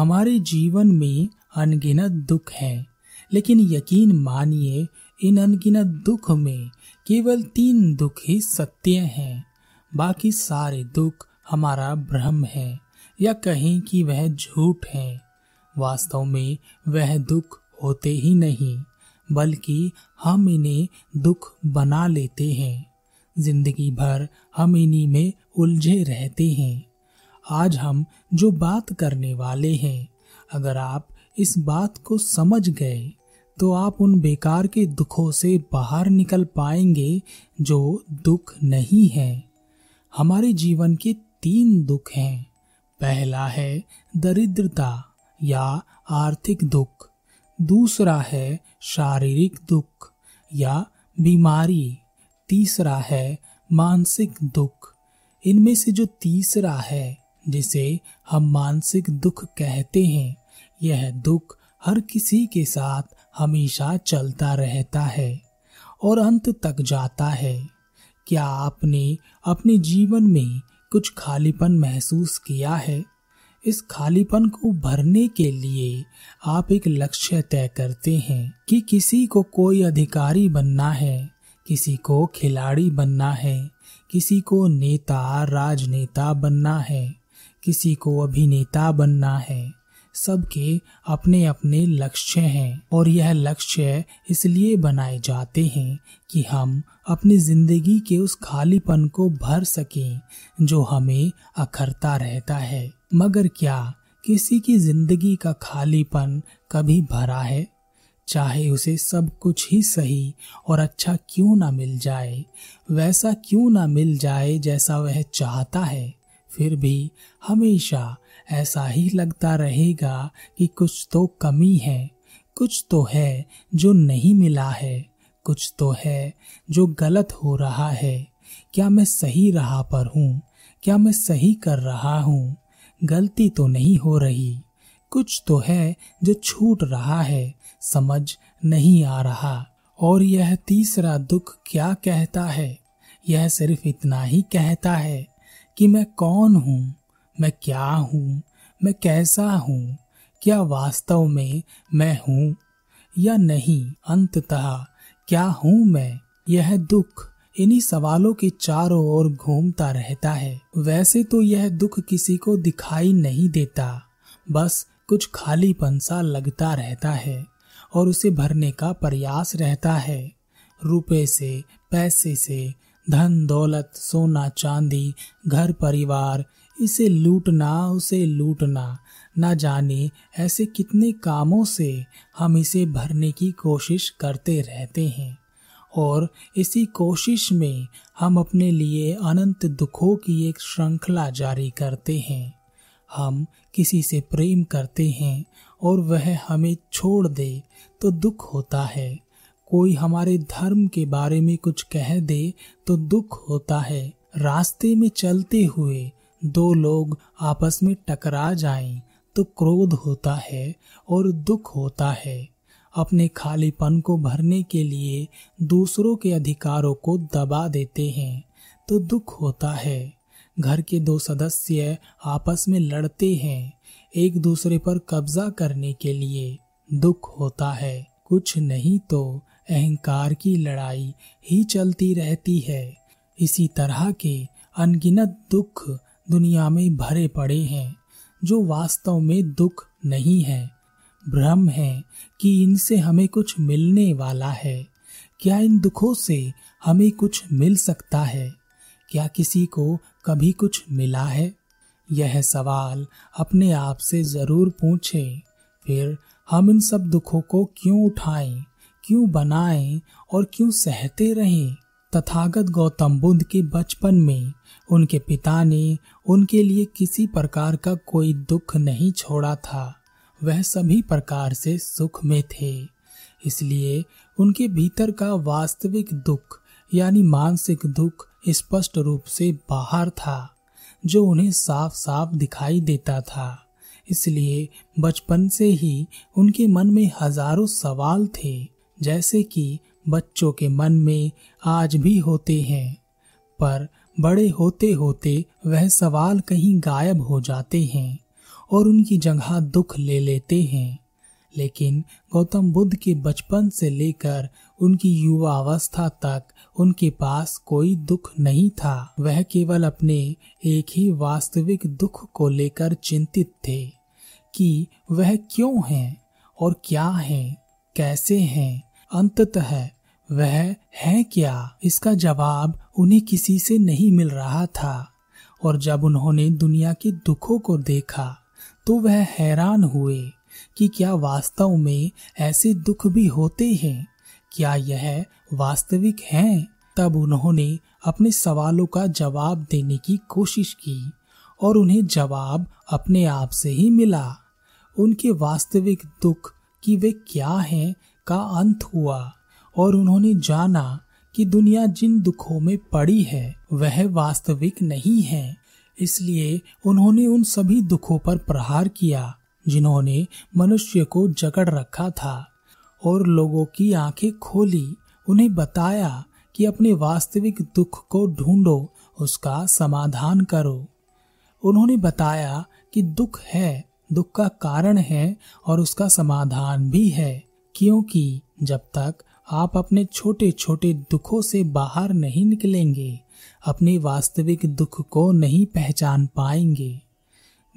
हमारे जीवन में अनगिनत दुख हैं, लेकिन यकीन मानिए, इन अनगिनत दुख में केवल तीन दुख ही सत्य हैं। बाकी सारे दुख हमारा भ्रम है, या कहें कि वह झूठ है। वास्तव में वह दुख होते ही नहीं, बल्कि हम इन्हें दुख बना लेते हैं। ज़िंदगी भर हम इन्हीं में उलझे रहते हैं। आज हम जो बात करने वाले हैं, अगर आप इस बात को समझ गए तो आप उन बेकार के दुखों से बाहर निकल पाएँगे जो दुख नहीं है। हमारे जीवन के तीन दुख हैं। पहला है दरिद्रता या आर्थिक दुख। दूसरा है शारीरिक दुख या बीमारी। तीसरा है मानसिक दुख। इनमें से जो तीसरा है जिसे हम मानसिक दुख कहते हैं, यह दुख हर किसी के साथ हमेशा चलता रहता है और अंत तक जाता है। क्या आपने अपने जीवन में कुछ खालीपन महसूस किया है? इस खालीपन को भरने के लिए आप एक लक्ष्य तय करते हैं कि किसी को कोई अधिकारी बनना है, किसी को खिलाड़ी बनना है, किसी को नेता, राजनेता बनना है। किसी को अभिनेता बनना है। सबके अपने अपने लक्ष्य हैं और यह लक्ष्य इसलिए बनाए जाते हैं कि हम अपनी ज़िंदगी के उस खालीपन को भर सकें जो हमें अखरता रहता है। मगर क्या किसी की ज़िंदगी का खालीपन कभी भरा है? चाहे उसे सब कुछ ही सही और अच्छा क्यों ना मिल जाए, वैसा क्यों ना मिल जाए जैसा वह चाहता है? फिर भी हमेशा ऐसा ही लगता रहेगा कि कुछ तो कमी है, कुछ तो है जो नहीं मिला है, कुछ तो है जो गलत हो रहा है। क्या मैं सही राह पर हूँ? क्या मैं सही कर रहा हूँ? गलती तो नहीं हो रही। कुछ तो है जो छूट रहा है, समझ नहीं आ रहा। और यह तीसरा दुख क्या कहता है? यह सिर्फ़ इतना ही कहता है कि मैं कौन हूँ, मैं क्या हूँ, मैं कैसा हूँ, क्या वास्तव में मैं हूँ, या नहीं, अंततः क्या हूँ मैं? यह दुख इन्हीं सवालों के चारों ओर घूमता रहता है। वैसे तो यह दुख किसी को दिखाई नहीं देता, बस कुछ खालीपन सा लगता रहता है और उसे भरने का प्रयास रहता है। रुपए से, पैसे से धन, दौलत, सोना, चांदी, घर, परिवार, इसे लूटना, उसे लूटना। न जाने ऐसे कितने कामों से हम इसे भरने की कोशिश करते रहते हैं। और इसी कोशिश में हम अपने लिए अनंत दुखों की एक श्रृंखला जारी करते हैं। हम किसी से प्रेम करते हैं और वह हमें छोड़ दे तो दुख होता है। कोई हमारे धर्म के बारे में कुछ कह दे तो दुख होता है। रास्ते में चलते हुए दो लोग आपस में टकरा जाएँ तो क्रोध होता है और दुख होता है। अपने खालीपन को भरने के लिए दूसरों के अधिकारों को दबा देते हैं तो दुख होता है। घर के दो सदस्य आपस में लड़ते हैं एक दूसरे पर कब्जा करने के लिए दुख होता है। कुछ नहीं तो अहंकार की लड़ाई ही चलती रहती है। इसी तरह के अनगिनत दुख दुनिया में भरे पड़े हैं, जो वास्तव में दुख नहीं है। भ्रम है कि इनसे हमें कुछ मिलने वाला है। क्या इन दुखों से हमें कुछ मिल सकता है? क्या किसी को कभी कुछ मिला है? यह सवाल अपने आप से ज़रूर पूछें। फिर हम इन सब दुखों को क्यों उठाएँ? क्यों बनाए और क्यों सहते रहे? तथागत गौतम बुद्ध के बचपन में उनके पिता ने उनके लिए किसी प्रकार का कोई दुख नहीं छोड़ा था। वह सभी प्रकार से सुख में थे। इसलिए उनके भीतर का वास्तविक दुख, यानी मानसिक दुख, स्पष्ट रूप से बाहर था, जो उन्हें साफ़ साफ़ दिखाई देता था। इसलिए बचपन से ही उनके मन में हज़ारों सवाल थे। जैसे कि बच्चों के मन में आज भी होते हैं। पर बड़े होते होते वह सवाल कहीं गायब हो जाते हैं और उनकी जगह दुख ले लेते हैं। लेकिन गौतम बुद्ध के बचपन से लेकर उनकी युवा अवस्था तक उनके पास कोई दुख नहीं था। वह केवल अपने एक ही वास्तविक दुख को लेकर चिंतित थे कि वह क्यों हैं और क्या हैं, कैसे हैं। अंततः वह, है क्या? इसका जवाब उन्हें किसी से नहीं मिल रहा था। और जब उन्होंने दुनिया के दुखों को देखा तो वह हैरान हुए कि क्या वास्तव में ऐसे दुख भी होते हैं? क्या यह वास्तविक हैं? तब उन्होंने अपने सवालों का जवाब देने की कोशिश की और उन्हें जवाब अपने आप से ही मिला। उनके वास्तविक दुख कि वे क्या हैं का अंत हुआ और उन्होंने जाना कि दुनिया जिन दुखों में पड़ी है, वह वास्तविक नहीं है। इसलिए उन्होंने उन सभी दुखों पर प्रहार किया, जिन्होंने मनुष्य को जकड़ रखा था और लोगों की आँखें खोली, उन्हें बताया कि अपने वास्तविक दुख को ढूंढो, उसका समाधान करो। उन्होंने बताया कि दुख है, दुख का कारण है और उसका समाधान भी है। क्योंकि जब तक आप अपने छोटे छोटे दुखों से बाहर नहीं निकलेंगे, अपने वास्तविक दुख को नहीं पहचान पाएँगे।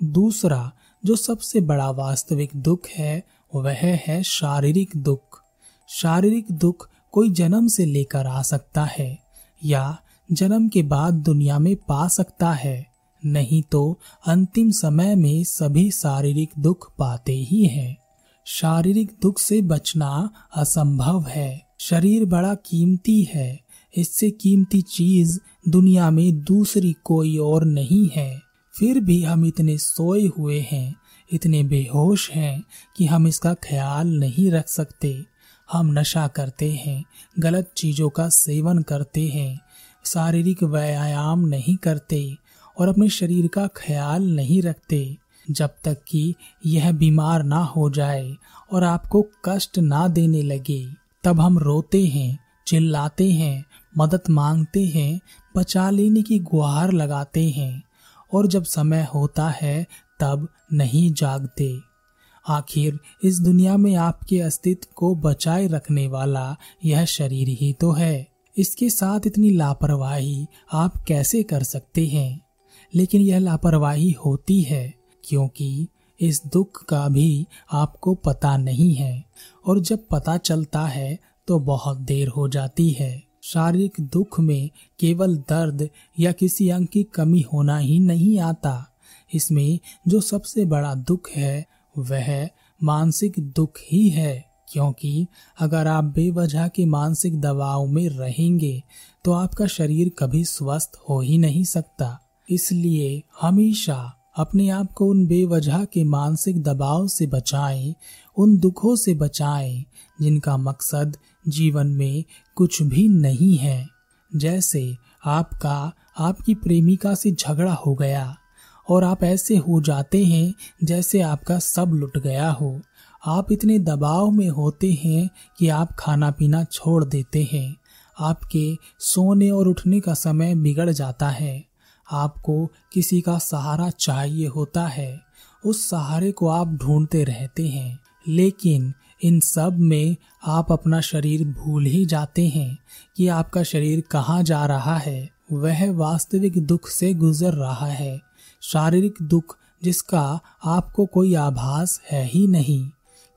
दूसरा, जो सबसे बड़ा वास्तविक दुख है, वह है शारीरिक दुख। शारीरिक दुख कोई जन्म से लेकर आ सकता है, या जन्म के बाद दुनिया में पा सकता है। नहीं तो अंतिम समय में सभी शारीरिक दुख पाते ही हैं। शारीरिक दुख से बचना असंभव है। शरीर बड़ा कीमती है। इससे कीमती चीज़ दुनिया में दूसरी कोई और नहीं है। फिर भी हम इतने सोए हुए हैं, इतने बेहोश हैं कि हम इसका ख्याल नहीं रख सकते। हम नशा करते हैं, गलत चीज़ों का सेवन करते हैं, शारीरिक व्यायाम नहीं करते और अपने शरीर का ख्याल नहीं रखते। जब तक कि यह बीमार ना हो जाए और आपको कष्ट ना देने लगे, तब हम रोते हैं, चिल्लाते हैं, मदद मांगते हैं, बचा लेने की गुहार लगाते हैं और जब समय होता है, तब नहीं जागते। आखिर इस दुनिया में आपके अस्तित्व को बचाए रखने वाला यह शरीर ही तो है। इसके साथ इतनी लापरवाही आप कैसे कर सकते हैं? लेकिन यह लापरवाही होती है। क्योंकि इस दुख का भी आपको पता नहीं है। और जब पता चलता है तो बहुत देर हो जाती है। शारीरिक दुख में केवल दर्द या किसी अंग की कमी होना ही नहीं आता। इसमें जो सबसे बड़ा दुख है, वह मानसिक दुख ही है। क्योंकि अगर आप बेवजह के मानसिक दबाव में रहेंगे तो आपका शरीर कभी स्वस्थ हो ही नहीं सकता। इसलिए हमेशा अपने आप को उन बेवजह के मानसिक दबाव से बचाएँ, उन दुखों से बचाएँ जिनका मकसद जीवन में कुछ भी नहीं है। जैसे आपका आपकी प्रेमिका से झगड़ा हो गया और आप ऐसे हो जाते हैं जैसे आपका सब लुट गया हो। आप इतने दबाव में होते हैं कि आप खाना पीना छोड़ देते हैं। आपके सोने और उठने का समय बिगड़ जाता है। आपको किसी का सहारा चाहिए होता है। उस सहारे को आप ढूंढते रहते हैं। लेकिन इन सब में आप अपना शरीर भूल ही जाते हैं कि आपका शरीर कहाँ जा रहा है। वह वास्तविक दुख से गुजर रहा है। शारीरिक दुख जिसका आपको कोई आभास है ही नहीं।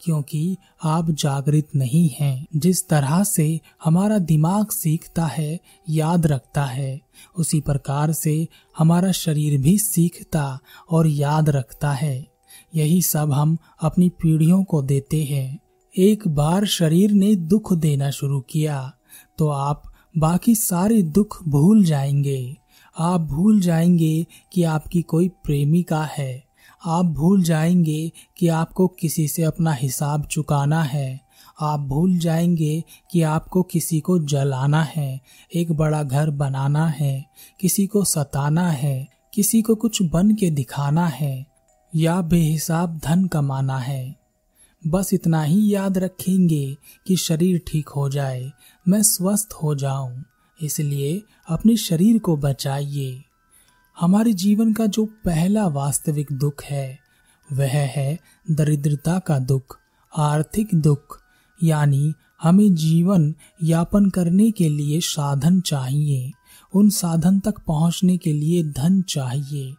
क्योंकि आप जागृत नहीं हैं। जिस तरह से हमारा दिमाग सीखता है, याद रखता है, उसी प्रकार से हमारा शरीर भी सीखता और याद रखता है। यही सब हम अपनी पीढ़ियों को देते हैं। एक बार शरीर ने दुख देना शुरू किया तो आप बाकी सारे दुख भूल जाएँगे। आप भूल जाएँगे कि आपकी कोई प्रेमिका है। आप भूल जाएँगे कि आपको किसी से अपना हिसाब चुकाना है। आप भूल जाएँगे कि आपको किसी को जलाना है, एक बड़ा घर बनाना है, किसी को सताना है, किसी को कुछ बन के दिखाना है, या बेहिसाब धन कमाना है। बस इतना ही याद रखेंगे कि शरीर ठीक हो जाए, मैं स्वस्थ हो जाऊँ, इसलिए अपने शरीर को बचाइए। हमारे जीवन का जो पहला वास्तविक दुख है, वह है दरिद्रता का दुख, आर्थिक दुख, यानी हमें जीवन यापन करने के लिए साधन चाहिए, उन साधन तक पहुँचने के लिए धन चाहिए।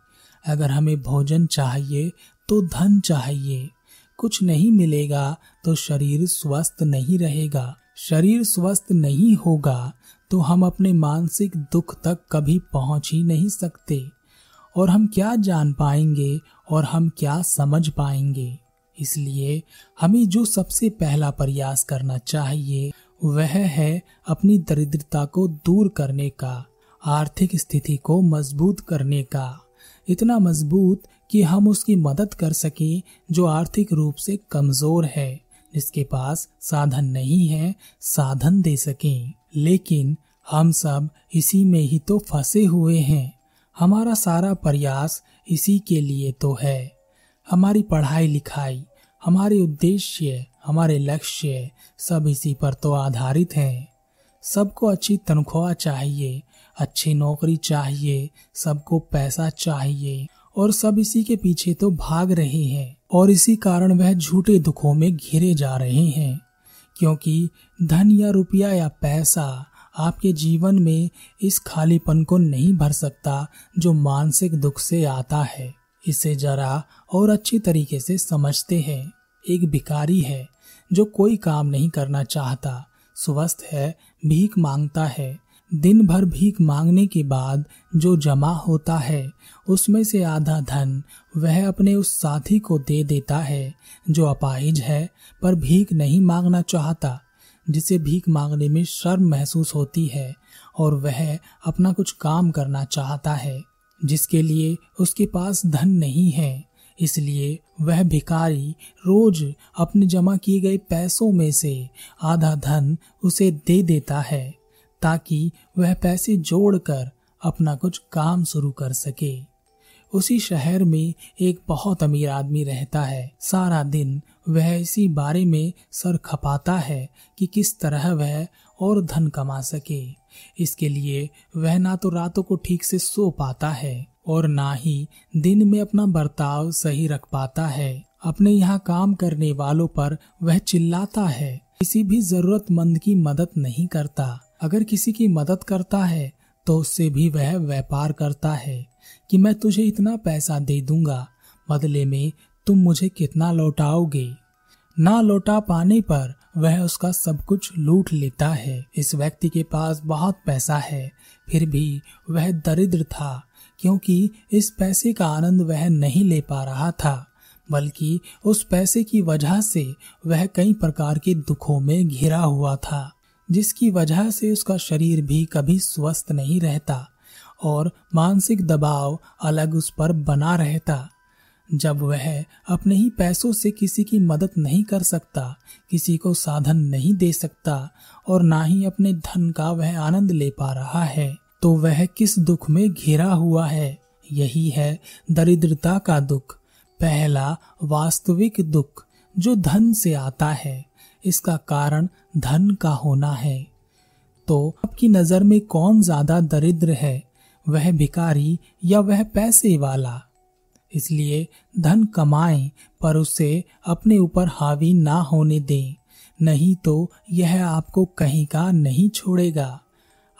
अगर हमें भोजन चाहिए तो धन चाहिए। कुछ नहीं मिलेगा तो शरीर स्वस्थ नहीं रहेगा। शरीर स्वस्थ नहीं होगा तो हम अपने मानसिक दुख तक कभी पहुँच ही नहीं सकते। और हम क्या जान पाएँगे और हम क्या समझ पाएँगे? इसलिए हमें जो सबसे पहला प्रयास करना चाहिए, वह है अपनी दरिद्रता को दूर करने का, आर्थिक स्थिति को मज़बूत करने का। इतना मज़बूत कि हम उसकी मदद कर सकें जो आर्थिक रूप से कमज़ोर है, जिसके पास साधन नहीं है, साधन दे सकें। लेकिन हम सब इसी में ही तो फंसे हुए हैं। हमारा सारा प्रयास इसी के लिए तो है। हमारी पढ़ाई लिखाई, हमारे उद्देश्य, हमारे लक्ष्य सब इसी पर तो आधारित हैं। सबको अच्छी तनख्वाह चाहिए, अच्छी नौकरी चाहिए, सबको पैसा चाहिए और सब इसी के पीछे तो भाग रहे हैं और इसी कारण वह झूठे दुखों में घिरे जा रहे हैं। क्योंकि धन या रुपया या पैसा आपके जीवन में इस खालीपन को नहीं भर सकता जो मानसिक दुख से आता है। इसे जरा और अच्छी तरीके से समझते हैं। एक भिकारी है जो कोई काम नहीं करना चाहता, स्वस्थ है, भीख माँगता है। दिन भर भीख मांगने के बाद जो जमा होता है, उसमें से आधा धन वह अपने उस साथी को दे देता है, जो अपाहिज है, पर भीख नहीं मांगना चाहता, जिसे भीख मांगने में शर्म महसूस होती है, और वह अपना कुछ काम करना चाहता है, जिसके लिए उसके पास धन नहीं है। इसलिए वह भिकारी रोज अपने जमा किए गए पैसों में से आधा धन उसे दे देता है। ताकि वह पैसे जोड़कर अपना कुछ काम शुरू कर सके। उसी शहर में एक बहुत अमीर आदमी रहता है। सारा दिन वह इसी बारे में सर खपाता है कि किस तरह वह और धन कमा सके। इसके लिए वह ना तो रातों को ठीक से सो पाता है और ना ही दिन में अपना बर्ताव सही रख पाता है। अपने यहाँ काम करने वालों पर वह चिल्लाता है। किसी भी जरूरतमंद की मदद नहीं करता। अगर किसी की मदद करता है तो उससे भी वह व्यापार करता है कि मैं तुझे इतना पैसा दे दूँगा। बदले में तुम मुझे कितना लौटाओगे? ना लौटा पाने पर वह उसका सब कुछ लूट लेता है। इस व्यक्ति के पास बहुत पैसा है, फिर भी वह दरिद्र था, क्योंकि इस पैसे का आनंद वह नहीं ले पा रहा था। बल्कि उस पैसे की वजह से वह कई प्रकार के दुखों में घिरा हुआ था, जिसकी वजह से उसका शरीर भी कभी स्वस्थ नहीं रहता और मानसिक दबाव अलग उस पर बना रहता। जब वह अपने ही पैसों से किसी की मदद नहीं कर सकता, किसी को साधन नहीं दे सकता और ना ही अपने धन का वह आनंद ले पा रहा है तो वह किस दुख में घिरा हुआ है? यही है दरिद्रता का दुख। पहला वास्तविक दुख जो धन से आता है, इसका कारण धन का होना है। तो आपकी नज़र में कौन ज़्यादा दरिद्र है, वह भिकारी या वह पैसे वाला? इसलिए धन कमाएँ, पर उसे अपने ऊपर हावी ना होने दें। नहीं तो यह आपको कहीं का नहीं छोड़ेगा।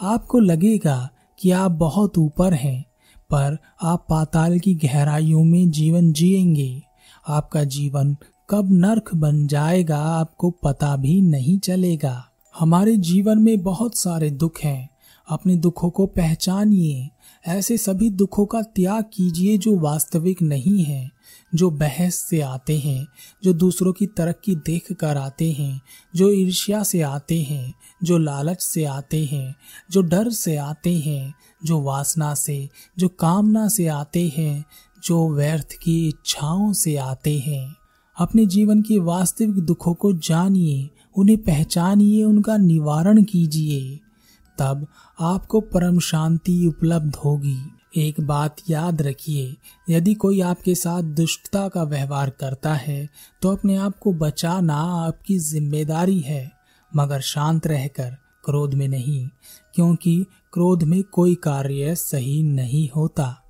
आपको लगेगा कि आप बहुत ऊपर हैं। पर आप पाताल की गहराइयों में जीवन जिएँगे। आपका जीवन कब नरक बन जाएगा, आपको पता भी नहीं चलेगा। हमारे जीवन में बहुत सारे दुख हैं। अपने दुखों को पहचानिए। ऐसे सभी दुखों का त्याग कीजिए जो वास्तविक नहीं है। जो बहस से आते हैं, जो दूसरों की तरक्की देख कर आते हैं, जो ईर्ष्या से आते हैं, जो लालच से आते हैं, जो डर से आते हैं, जो वासना से, जो कामना से आते हैं, जो व्यर्थ की इच्छाओं से आते हैं। अपने जीवन के वास्तविक दुखों को जानिए, उन्हें पहचानिए, उनका निवारण कीजिए। तब आपको परम शांति उपलब्ध होगी। एक बात याद रखिए, यदि कोई आपके साथ दुष्टता का व्यवहार करता है तो अपने आप को बचाना आपकी ज़िम्मेदारी है। मगर शांत रहकर क्रोध में नहीं, क्योंकि क्रोध में कोई कार्य सही नहीं होता।